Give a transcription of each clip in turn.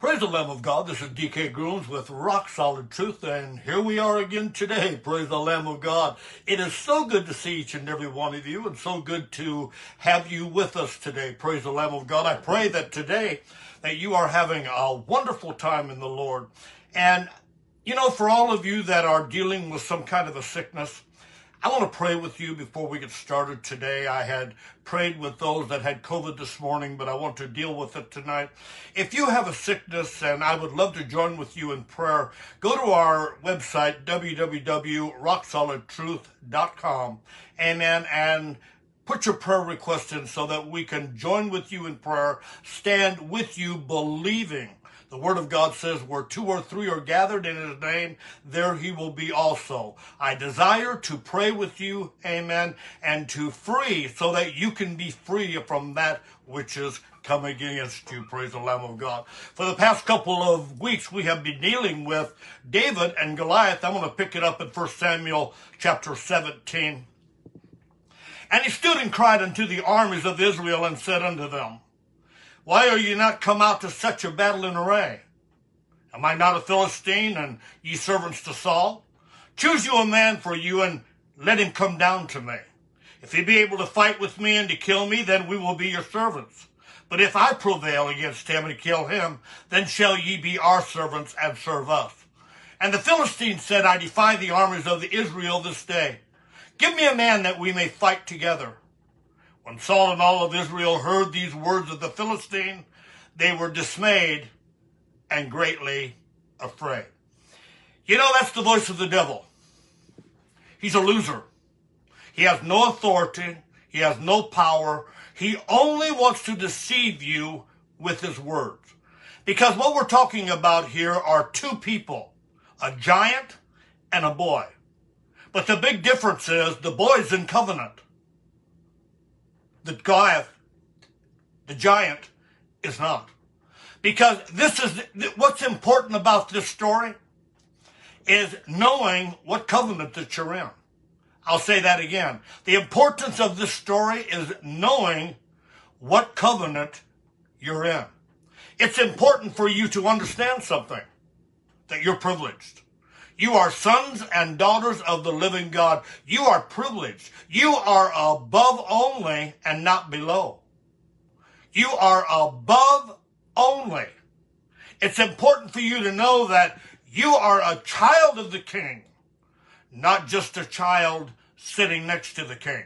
Praise the Lamb of God. This is DK Grooms with Rock Solid Truth, and here we are again today. Praise the Lamb of God. It is so good to see each and every one of you, and so good to have you with us today. Praise the Lamb of God. I pray that today that you are having a wonderful time in the Lord. And, you know, for all of you that are dealing with some kind of a sickness, I want to pray with you before we get started today. I had prayed with those that had COVID this morning, but I want to deal with it tonight. If you have a sickness and I would love to join with you in prayer, go to our website, www.rocksolidtruth.com, amen, and put your prayer request in so that we can join with you in prayer, stand with you believing the word of God says, where two or three are gathered in his name, there he will be also. I desire to pray with you, amen, and to free so that you can be free from that which is coming against you. Praise the Lamb of God. For the past couple of weeks, we have been dealing with David and Goliath. I'm going to pick it up in 1 Samuel chapter 17. And he stood and cried unto the armies of Israel and said unto them, why are ye not come out to such a battle in array? Am I not a Philistine, and ye servants to Saul? Choose you a man for you, and let him come down to me. If he be able to fight with me and to kill me, then we will be your servants. But if I prevail against him and kill him, then shall ye be our servants and serve us. And the Philistines said, I defy the armies of the Israel this day. Give me a man that we may fight together. When Saul and all of Israel heard these words of the Philistine, they were dismayed and greatly afraid. You know, that's the voice of the devil. He's a loser. He has no authority. He has no power. He only wants to deceive you with his words. Because what we're talking about here are two people, a giant and a boy. But the big difference is the boy's in covenant the Goliath, the giant, is not. Because this is what's important about this story is knowing what covenant that you're in. I'll say that again. The importance of this story is knowing what covenant you're in. It's important for you to understand something that you're privileged. You are sons and daughters of the living God. You are privileged. You are above only and not below. You are above only. It's important for you to know that you are a child of the king, not just a child sitting next to the king.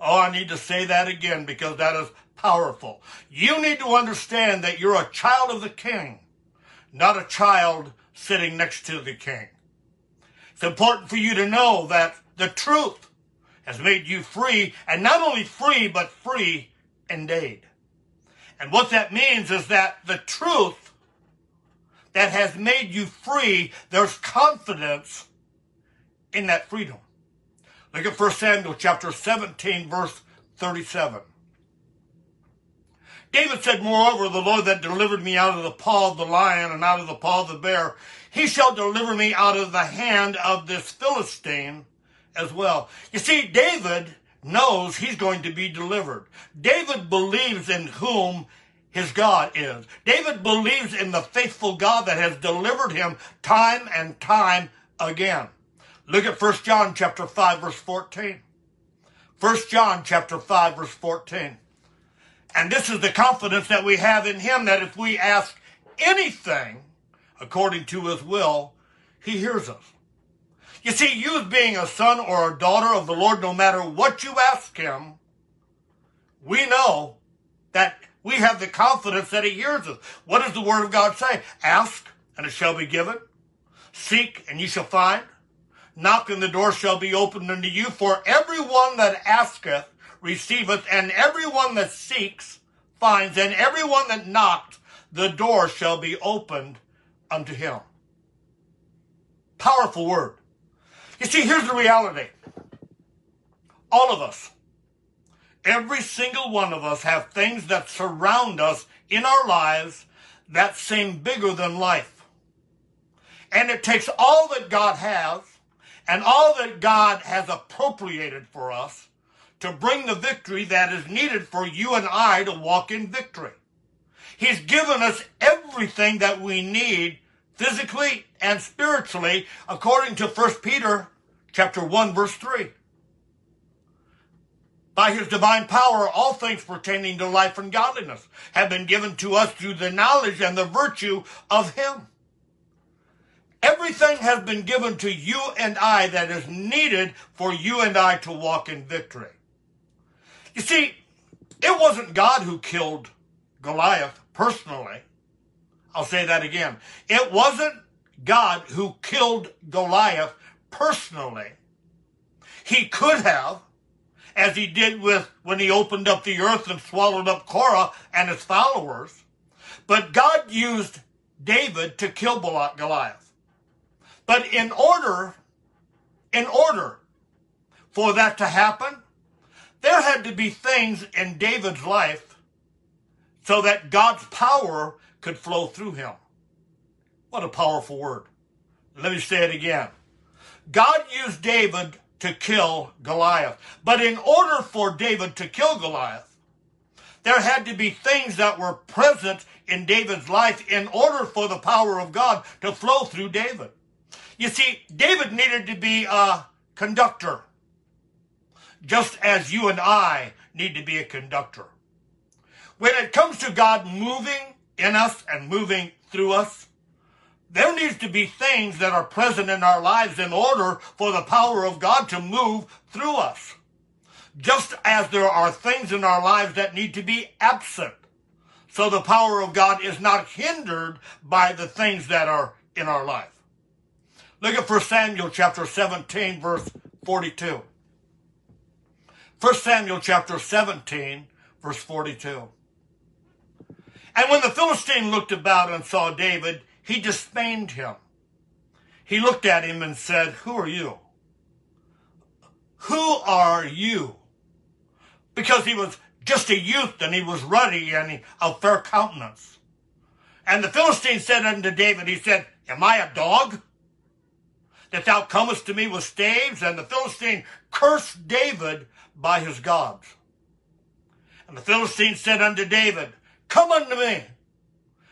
Oh, I need to say that again because that is powerful. You need to understand that you're a child of the king, not a child sitting next to the king. It's important for you to know that the truth has made you free, and not only free, but free indeed. And what that means is that the truth that has made you free, there's confidence in that freedom. Look at 1 Samuel chapter 17, verse 37. David said, Moreover, the Lord that delivered me out of the paw of the lion and out of the paw of the bear, he shall deliver me out of the hand of this Philistine as well. You see, David knows he's going to be delivered. David believes in whom his God is. David believes in the faithful God that has delivered him time and time again. Look at 1 John chapter 5 verse 14. 1 John chapter 5 verse 14. And this is the confidence that we have in him that if we ask anything according to his will, he hears us. You see, you being a son or a daughter of the Lord, no matter what you ask him, we know that we have the confidence that he hears us. What does the word of God say? Ask and it shall be given. Seek and you shall find. Knock and the door shall be opened unto you. For everyone that asketh receiveth, and everyone that seeks finds, and everyone that knocks, the door shall be opened unto him. Powerful word. You see, here's the reality. All of us, every single one of us, have things that surround us in our lives that seem bigger than life. And it takes all that God has and all that God has appropriated for us to bring the victory that is needed for you and I to walk in victory. He's given us everything that we need physically and spiritually according to 1 Peter chapter 1 verse 3. By his divine power, all things pertaining to life and godliness have been given to us through the knowledge and the virtue of him. Everything has been given to you and I that is needed for you and I to walk in victory. You see, it wasn't God who killed Goliath personally. I'll say that again. It wasn't God who killed Goliath personally. He could have, as he did with when he opened up the earth and swallowed up Korah and his followers. But God used David to kill Goliath. But in order, in order for that to happen, there had to be things in David's life so that God's power could flow through him. What a powerful word. Let me say it again. God used David to kill Goliath. But in order for David to kill Goliath, there had to be things that were present in David's life in order for the power of God to flow through David. You see, David needed to be a conductor, just as you and I need to be a conductor. When it comes to God moving in us and moving through us, there needs to be things that are present in our lives in order for the power of God to move through us. Just as there are things in our lives that need to be absent. So the power of God is not hindered by the things that are in our life. Look at 1 Samuel chapter 17 verse 42. 1 Samuel chapter 17 verse 42. And when the Philistine looked about and saw David, he disdained him. He looked at him and said, Who are you? Who are you? Because he was just a youth and he was ruddy and of fair countenance. And the Philistine said unto David, He said, Am I a dog? That thou comest to me with staves? And the Philistine cursed David by his gods. And the Philistine said unto David, Come unto me,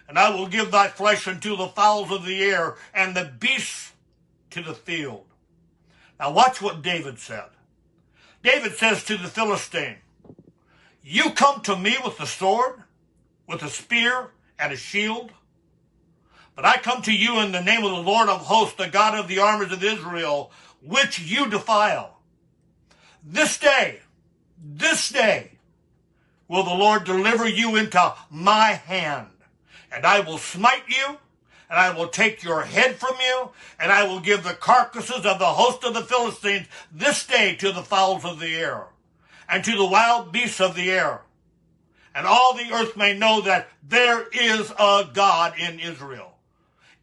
and I will give thy flesh unto the fowls of the air and the beasts to the field. Now watch what David said. David says to the Philistine, You come to me with the sword, with a spear, and a shield. But I come to you in the name of the Lord of hosts, the God of the armies of Israel, which you defile. This day, this day, will the Lord deliver you into my hand and I will smite you, and I will take your head from you, and I will give the carcasses of the host of the Philistines this day to the fowls of the air, and to the wild beasts of the air. And all the earth may know that there is a God in Israel.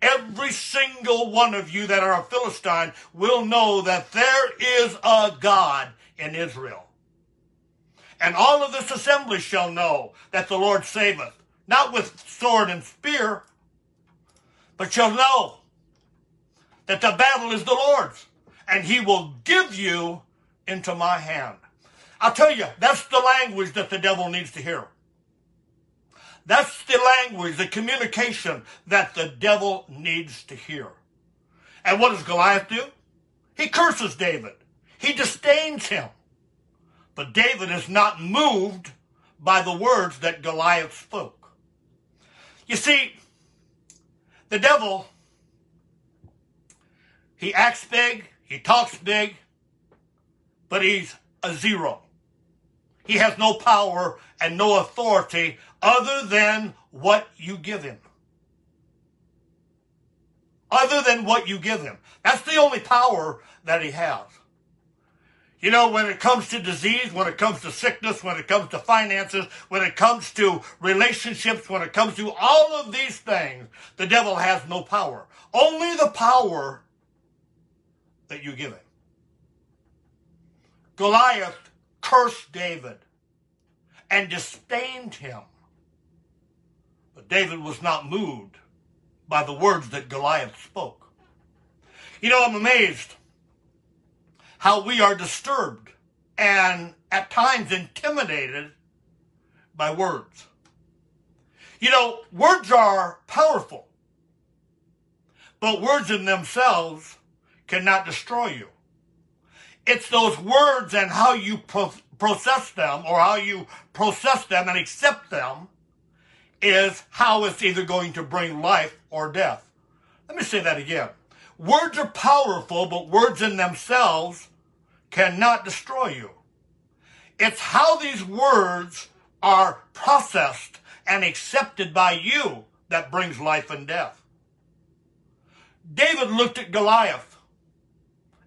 Every single one of you that are a Philistine will know that there is a God in Israel. And all of this assembly shall know that the Lord saveth not with sword and spear, but shall know that the battle is the Lord's, and he will give you into my hand. I'll tell you, that's the language that the devil needs to hear. That's the language, the communication that the devil needs to hear. And what does Goliath do? He curses David. He disdains him. But David is not moved by the words that Goliath spoke. You see, the devil, he acts big, he talks big, but he's a zero. He has no power and no authority other than what you give him. Other than what you give him. That's the only power that he has. You know, when it comes to disease, when it comes to sickness, when it comes to finances, when it comes to relationships, when it comes to all of these things, the devil has no power. Only the power that you give him. Goliath cursed David and disdained him. But David was not moved by the words that Goliath spoke. You know, I'm amazed how we are disturbed and at times intimidated by words. You know, words are powerful, but words in themselves cannot destroy you. It's those words and how you pro- process them or how you process them and accept them is how it's either going to bring life or death. Let me say that again. Words are powerful, but words in themselves cannot destroy you. It's how these words are processed and accepted by you that brings life and death. David looked at Goliath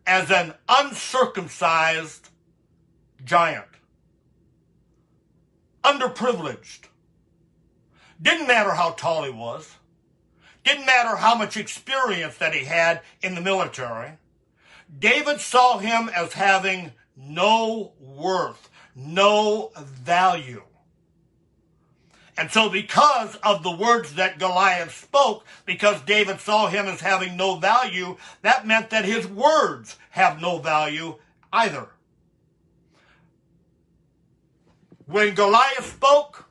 as an uncircumcised giant, underprivileged. Didn't matter how tall he was. Didn't matter how much experience that he had in the military. David saw him as having no worth, no value. And so, because of the words that Goliath spoke, because David saw him as having no value, that meant that his words have no value either. When Goliath spoke,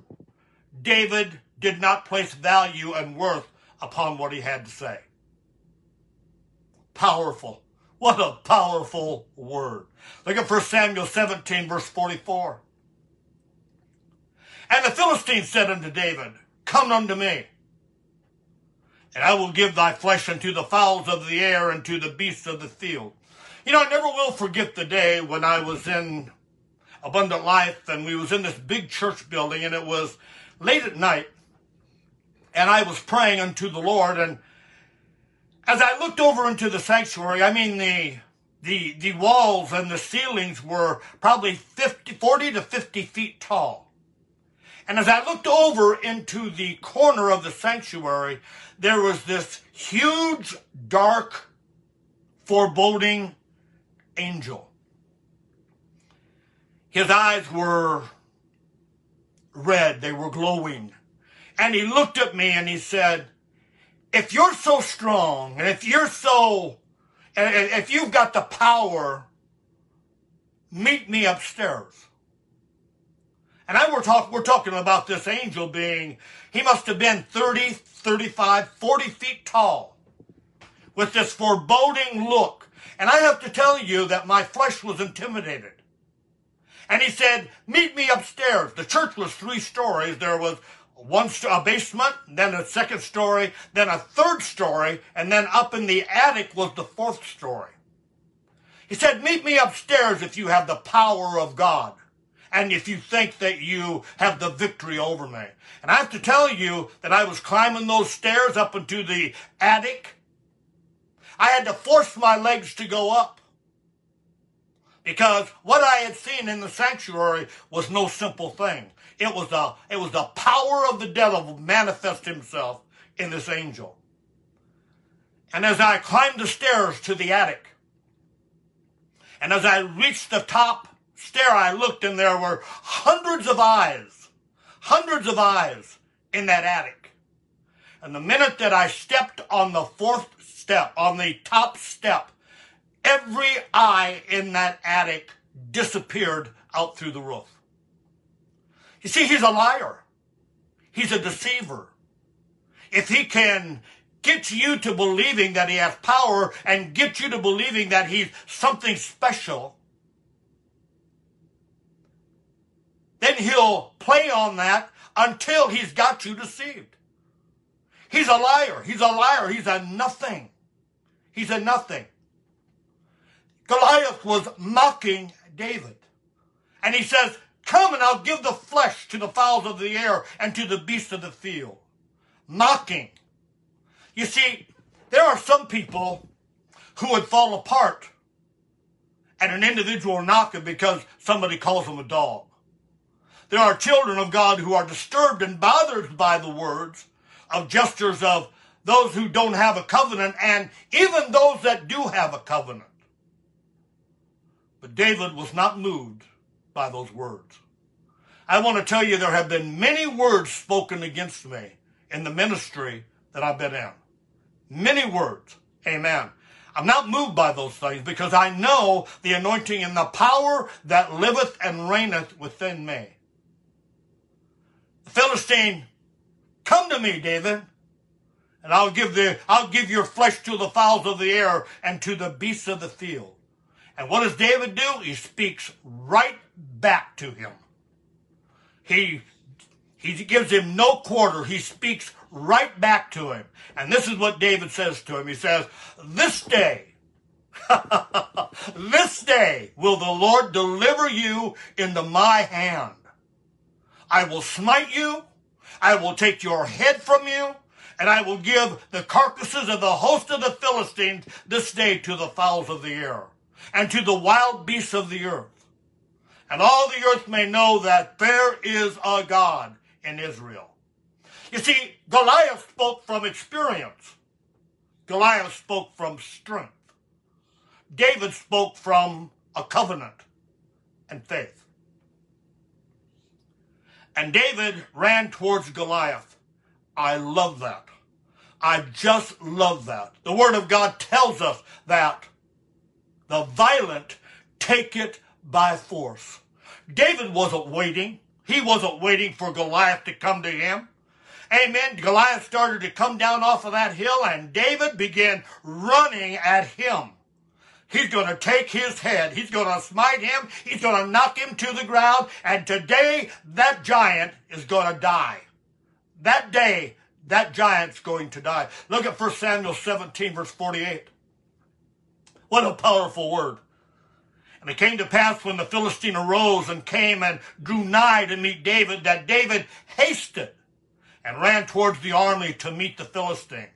David did not place value and worth upon what he had to say. Powerful. What a powerful word. Look at 1 Samuel 17, verse 44. And the Philistine said unto David, Come unto me, and I will give thy flesh unto the fowls of the air and to the beasts of the field. You know, I never will forget the day when I was in Abundant Life and we was in this big church building and it was late at night and I was praying unto the Lord and as I looked over into the sanctuary, I mean the the the walls and the ceilings were probably 50 40 to 50 feet tall. And as I looked over into the corner of the sanctuary, there was this huge, dark, foreboding angel. His eyes were red, they were glowing. And he looked at me and he said, If you're so strong, and if you're so, and if you've got the power, meet me upstairs. And I were, talk, we're talking about this angel being, he must have been 30, 35, 40 feet tall with this foreboding look. And I have to tell you that my flesh was intimidated. And he said, Meet me upstairs. The church was three stories. There was one a basement, then a second story, then a third story, and then up in the attic was the fourth story. He said, Meet me upstairs if you have the power of God. And if you think that you have the victory over me. And I have to tell you that I was climbing those stairs up into the attic. I had to force my legs to go up because what I had seen in the sanctuary was no simple thing. It was the it was the power of the devil manifest himself in this angel. And as I climbed the stairs to the attic, and as I reached the top stair, I looked and there were hundreds of eyes, hundreds of eyes in that attic. And the minute that I stepped on the fourth step, on the top step, Every eye in that attic disappeared out through the roof. You see, he's a liar. He's a deceiver. If he can get you to believing that he has power and get you to believing that he's something special, then he'll play on that until he's got you deceived. He's a liar. He's a liar. He's a nothing. He's a nothing. Goliath was mocking David. And he says, Come and I'll give the flesh to the fowls of the air and to the beasts of the field. Mocking. You see, there are some people who would fall apart at an individual knocking because somebody calls them a dog. There are children of God who are disturbed and bothered by the words of gestures of those who don't have a covenant and even those that do have a covenant. But David was not moved by those words. I want to tell you there have been many words spoken against me in the ministry that I've been in. Many words. Amen. I'm not moved by those things because I know the anointing and the power that liveth and reigneth within me. The Philistine Come to me, David, and I'll give the I'll give your flesh to the fowls of the air and to the beasts of the field. And what does David do? He speaks right back to him. He he gives him no quarter. He speaks right back to him. And this is what David says to him. He says, This day, this day will the Lord deliver you into my hand. I will smite you. I will take your head from you. And I will give the carcasses of the host of the Philistines this day to the fowls of the air and to the wild beasts of the earth. And all the earth may know that there is a God in Israel. You see, Goliath spoke from experience. Goliath spoke from strength. David spoke from a covenant and faith. And David ran towards Goliath. I love that. I just love that. The Word of God tells us that the violent take it by force. David wasn't waiting. He wasn't waiting for Goliath to come to him. Amen. Goliath started to come down off of that hill and David began running at him. He's going to take his head. He's going to smite him. He's going to knock him to the ground. And today, that giant is going to die. That day, that giant's going to die. Look at 1 Samuel 17, verse 48. What a powerful word. And it came to pass when the Philistine arose and came and drew nigh to meet David, that David hasted and ran towards the army to meet the Philistine.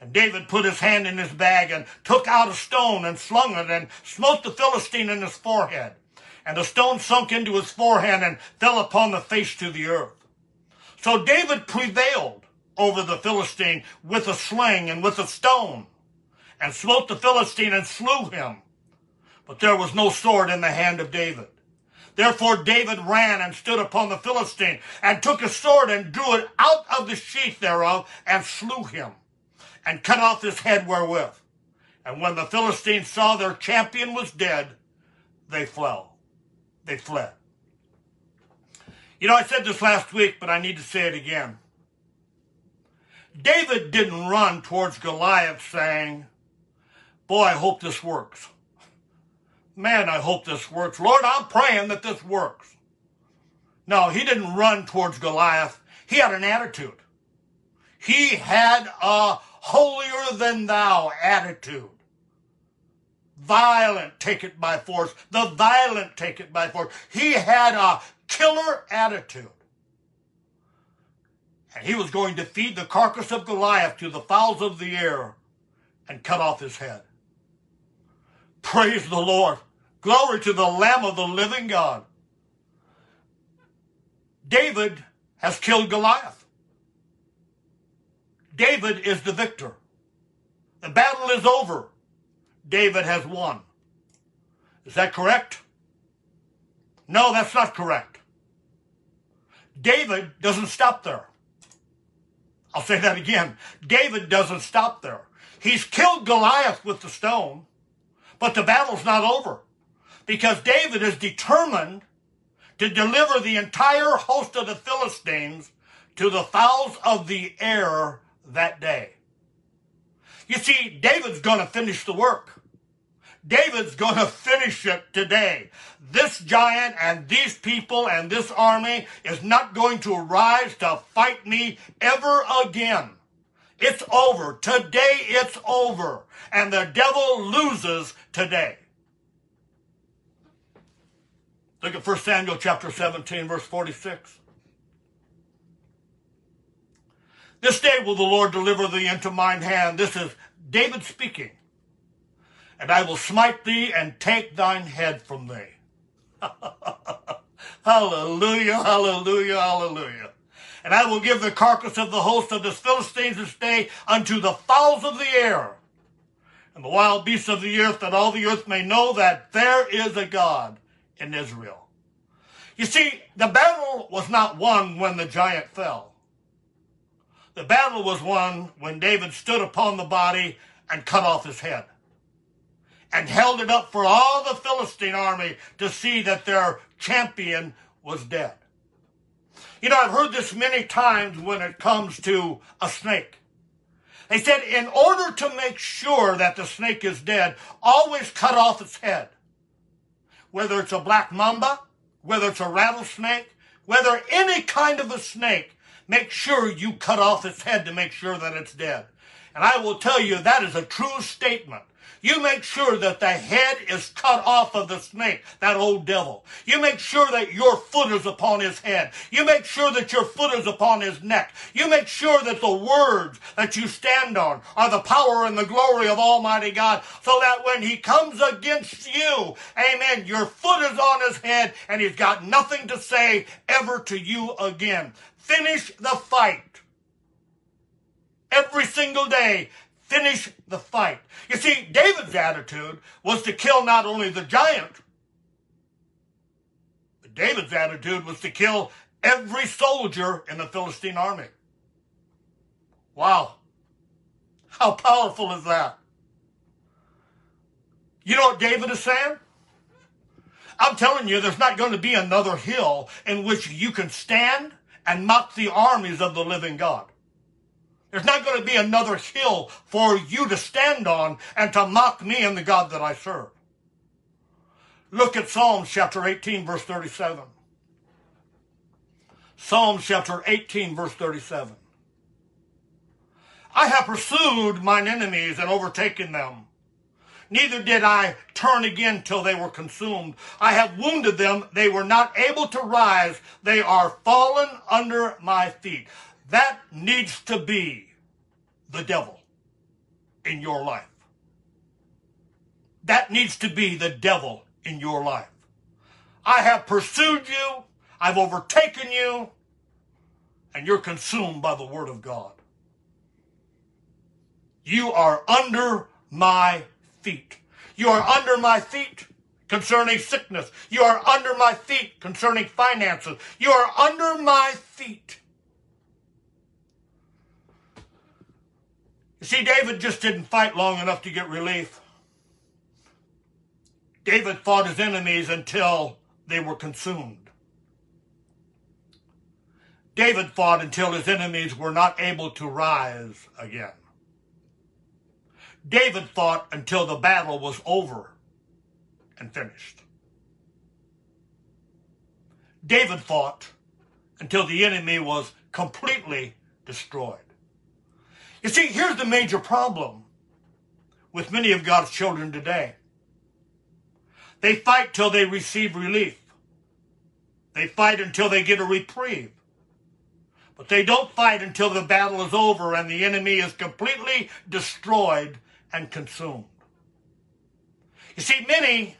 And David put his hand in his bag and took out a stone and slung it and smote the Philistine in his forehead. And the stone sunk into his forehead and fell upon the face to the earth. So David prevailed over the Philistine with a sling and with a stone, and smote the Philistine and slew him. But there was no sword in the hand of David. Therefore David ran and stood upon the Philistine, and took a sword and drew it out of the sheath thereof, and slew him, and cut off his head wherewith. And when the Philistines saw their champion was dead, they fell. They fled. You know, I said this last week, but I need to say it again. David didn't run towards Goliath saying, Boy, I hope this works. Man, I hope this works. Lord, I'm praying that this works. No, he didn't run towards Goliath. He had an attitude. He had a holier than thou attitude. Violent, take it by force. The violent take it by force. He had a killer attitude. And he was going to feed the carcass of Goliath to the fowls of the air and cut off his head. Praise the Lord. Glory to the Lamb of the living God. David has killed Goliath. David is the victor. The battle is over. David has won. Is that correct? No, that's not correct. David doesn't stop there. I'll say that again. David doesn't stop there. He's killed Goliath with the stone, but the battle's not over because David is determined to deliver the entire host of the Philistines to the fowls of the air that day. You see, David's going to finish the work. David's going to finish it today. This giant and these people and this army is not going to rise to fight me ever again. It's over. Today it's over. And the devil loses today. Look at 1 Samuel chapter 17, verse 46. This day will the Lord deliver thee into mine hand. This is David speaking. And I will smite thee and take thine head from thee. hallelujah, hallelujah, hallelujah. And I will give the carcass of the host of the Philistines this day unto the fowls of the air and the wild beasts of the earth, that all the earth may know that there is a God in Israel. You see, the battle was not won when the giant fell. The battle was won when David stood upon the body and cut off his head and held it up for all the Philistine army to see that their champion was dead. You know, I've heard this many times when it comes to a snake. They said, in order to make sure that the snake is dead, always cut off its head. Whether it's a black mamba, whether it's a rattlesnake, whether any kind of a snake, make sure you cut off its head to make sure that it's dead. And I will tell you that is a true statement. You make sure that the head is cut off of the snake, that old devil. You make sure that your foot is upon his head. You make sure that your foot is upon his neck. You make sure that the words that you stand on are the power and the glory of Almighty God, so that when he comes against you, amen, your foot is on his head and he's got nothing to say ever to you again. Finish the fight every single day finish the fight. You see, David's attitude was to kill not only the giant, but David's attitude was to kill every soldier in the Philistine army. Wow. How powerful is that? You know what David is saying? I'm telling you, there's not going to be another hill in which you can stand and mock the armies of the living God. There's not going to be another hill for you to stand on and to mock me and the God that I serve. Look at Psalms chapter 18, verse 37. Psalms chapter 18, verse 37. I have pursued mine enemies and overtaken them. Neither did I turn again till they were consumed. I have wounded them. They were not able to rise. They are fallen under my feet. That needs to be the devil in your life. That needs to be the devil in your life. I have pursued you, I've overtaken you, and you're consumed by the word of God. You are under my feet. You are under my feet concerning sickness. You are under my feet concerning finances. You are under my feet You see, David just didn't fight long enough to get relief. David fought his enemies until they were consumed. David fought until his enemies were not able to rise again. David fought until the battle was over and finished. David fought until the enemy was completely destroyed. You see, here's the major problem with many of God's children today. They fight till they receive relief. They fight until they get a reprieve. But they don't fight until the battle is over and the enemy is completely destroyed and consumed. You see, many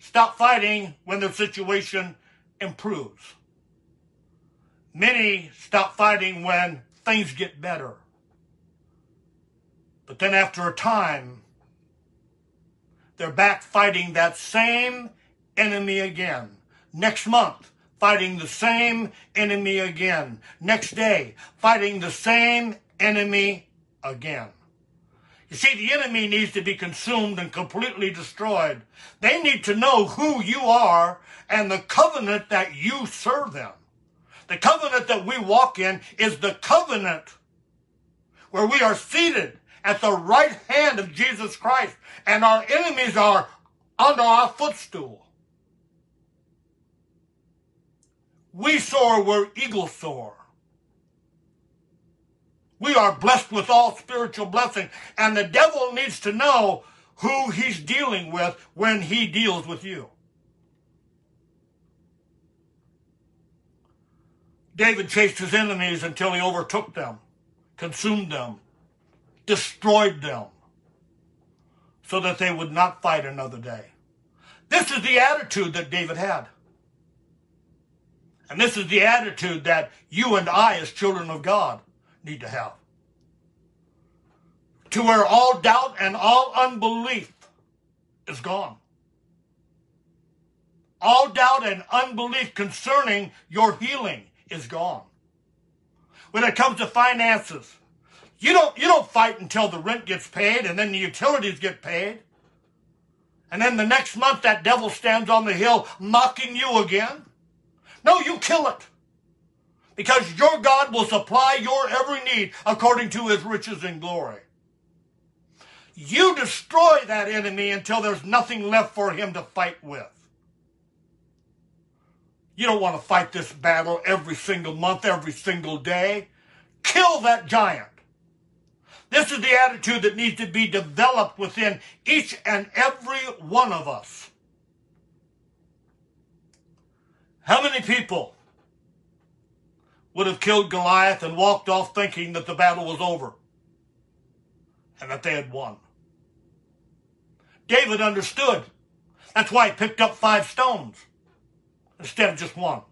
stop fighting when their situation improves. Many stop fighting when things get better. But then after a time, they're back fighting that same enemy again. Next month, fighting the same enemy again. Next day, fighting the same enemy again. You see, the enemy needs to be consumed and completely destroyed. They need to know who you are and the covenant that you serve them. The covenant that we walk in is the covenant where we are seated at the right hand of Jesus Christ, and our enemies are under our footstool. We soar where eagles soar. We are blessed with all spiritual blessing, and the devil needs to know who he's dealing with when he deals with you. David chased his enemies until he overtook them, consumed them, destroyed them so that they would not fight another day. This is the attitude that David had. And this is the attitude that you and I, as children of God, need to have. To where all doubt and all unbelief is gone. All doubt and unbelief concerning your healing is gone. When it comes to finances, you don't, you don't fight until the rent gets paid and then the utilities get paid. And then the next month that devil stands on the hill mocking you again. No, you kill it. Because your God will supply your every need according to his riches and glory. You destroy that enemy until there's nothing left for him to fight with. You don't want to fight this battle every single month, every single day. Kill that giant. This is the attitude that needs to be developed within each and every one of us. How many people would have killed Goliath and walked off thinking that the battle was over and that they had won? David understood. That's why he picked up five stones instead of just one.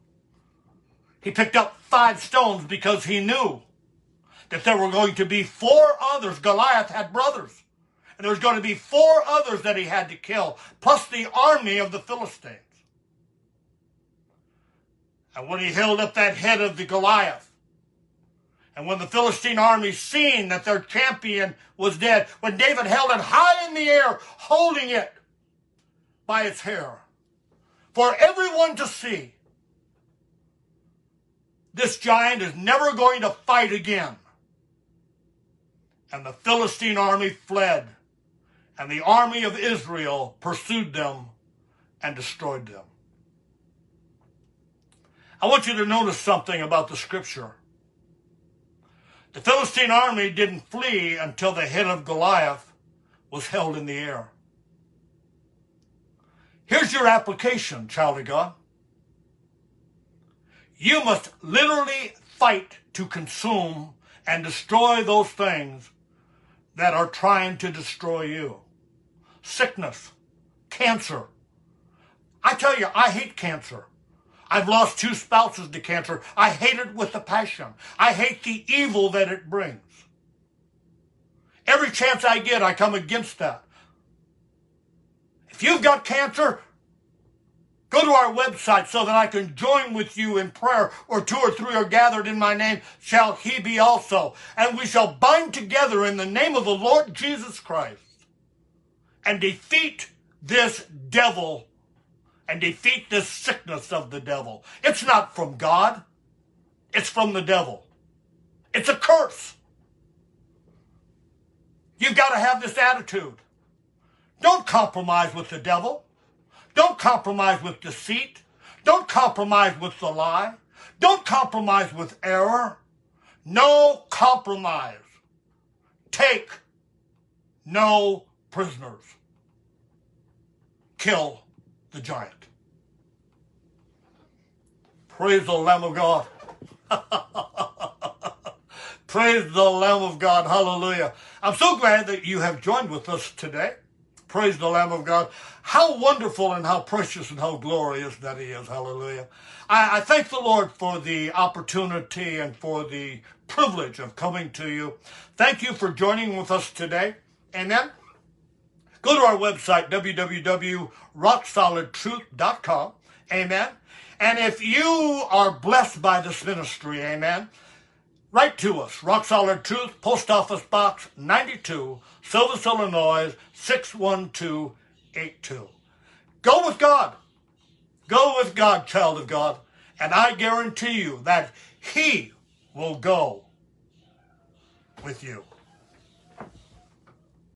He picked up five stones because he knew that there were going to be four others. Goliath had brothers. And there was going to be four others that he had to kill, plus the army of the Philistines. And when he held up that head of the Goliath, and when the Philistine army seen that their champion was dead, when David held it high in the air, holding it by its hair, for everyone to see, this giant is never going to fight again. And the Philistine army fled, and the army of Israel pursued them and destroyed them. I want you to notice something about the scripture. The Philistine army didn't flee until the head of Goliath was held in the air. Here's your application, child of God. You must literally fight to consume and destroy those things that are trying to destroy you. Sickness, cancer. I tell you, I hate cancer. I've lost two spouses to cancer. I hate it with a passion. I hate the evil that it brings. Every chance I get, I come against that. If you've got cancer, go to our website so that I can join with you in prayer, or two or three are gathered in my name, shall he be also. And we shall bind together in the name of the Lord Jesus Christ and defeat this devil and defeat this sickness of the devil. It's not from God, it's from the devil. It's a curse. You've got to have this attitude. Don't compromise with the devil. Don't compromise with deceit. Don't compromise with the lie. Don't compromise with error. No compromise. Take no prisoners. Kill the giant. Praise the Lamb of God. Praise the Lamb of God. Hallelujah. I'm so glad that you have joined with us today. Praise the Lamb of God. How wonderful and how precious and how glorious that He is. Hallelujah. I, I thank the Lord for the opportunity and for the privilege of coming to you. Thank you for joining with us today. Amen. Go to our website, www.rocksolidtruth.com. Amen. And if you are blessed by this ministry, amen, write to us. Rock Solid Truth, Post Office Box 92, Silvis, Illinois 61282. Go with God. Go with God, child of God. And I guarantee you that He will go with you.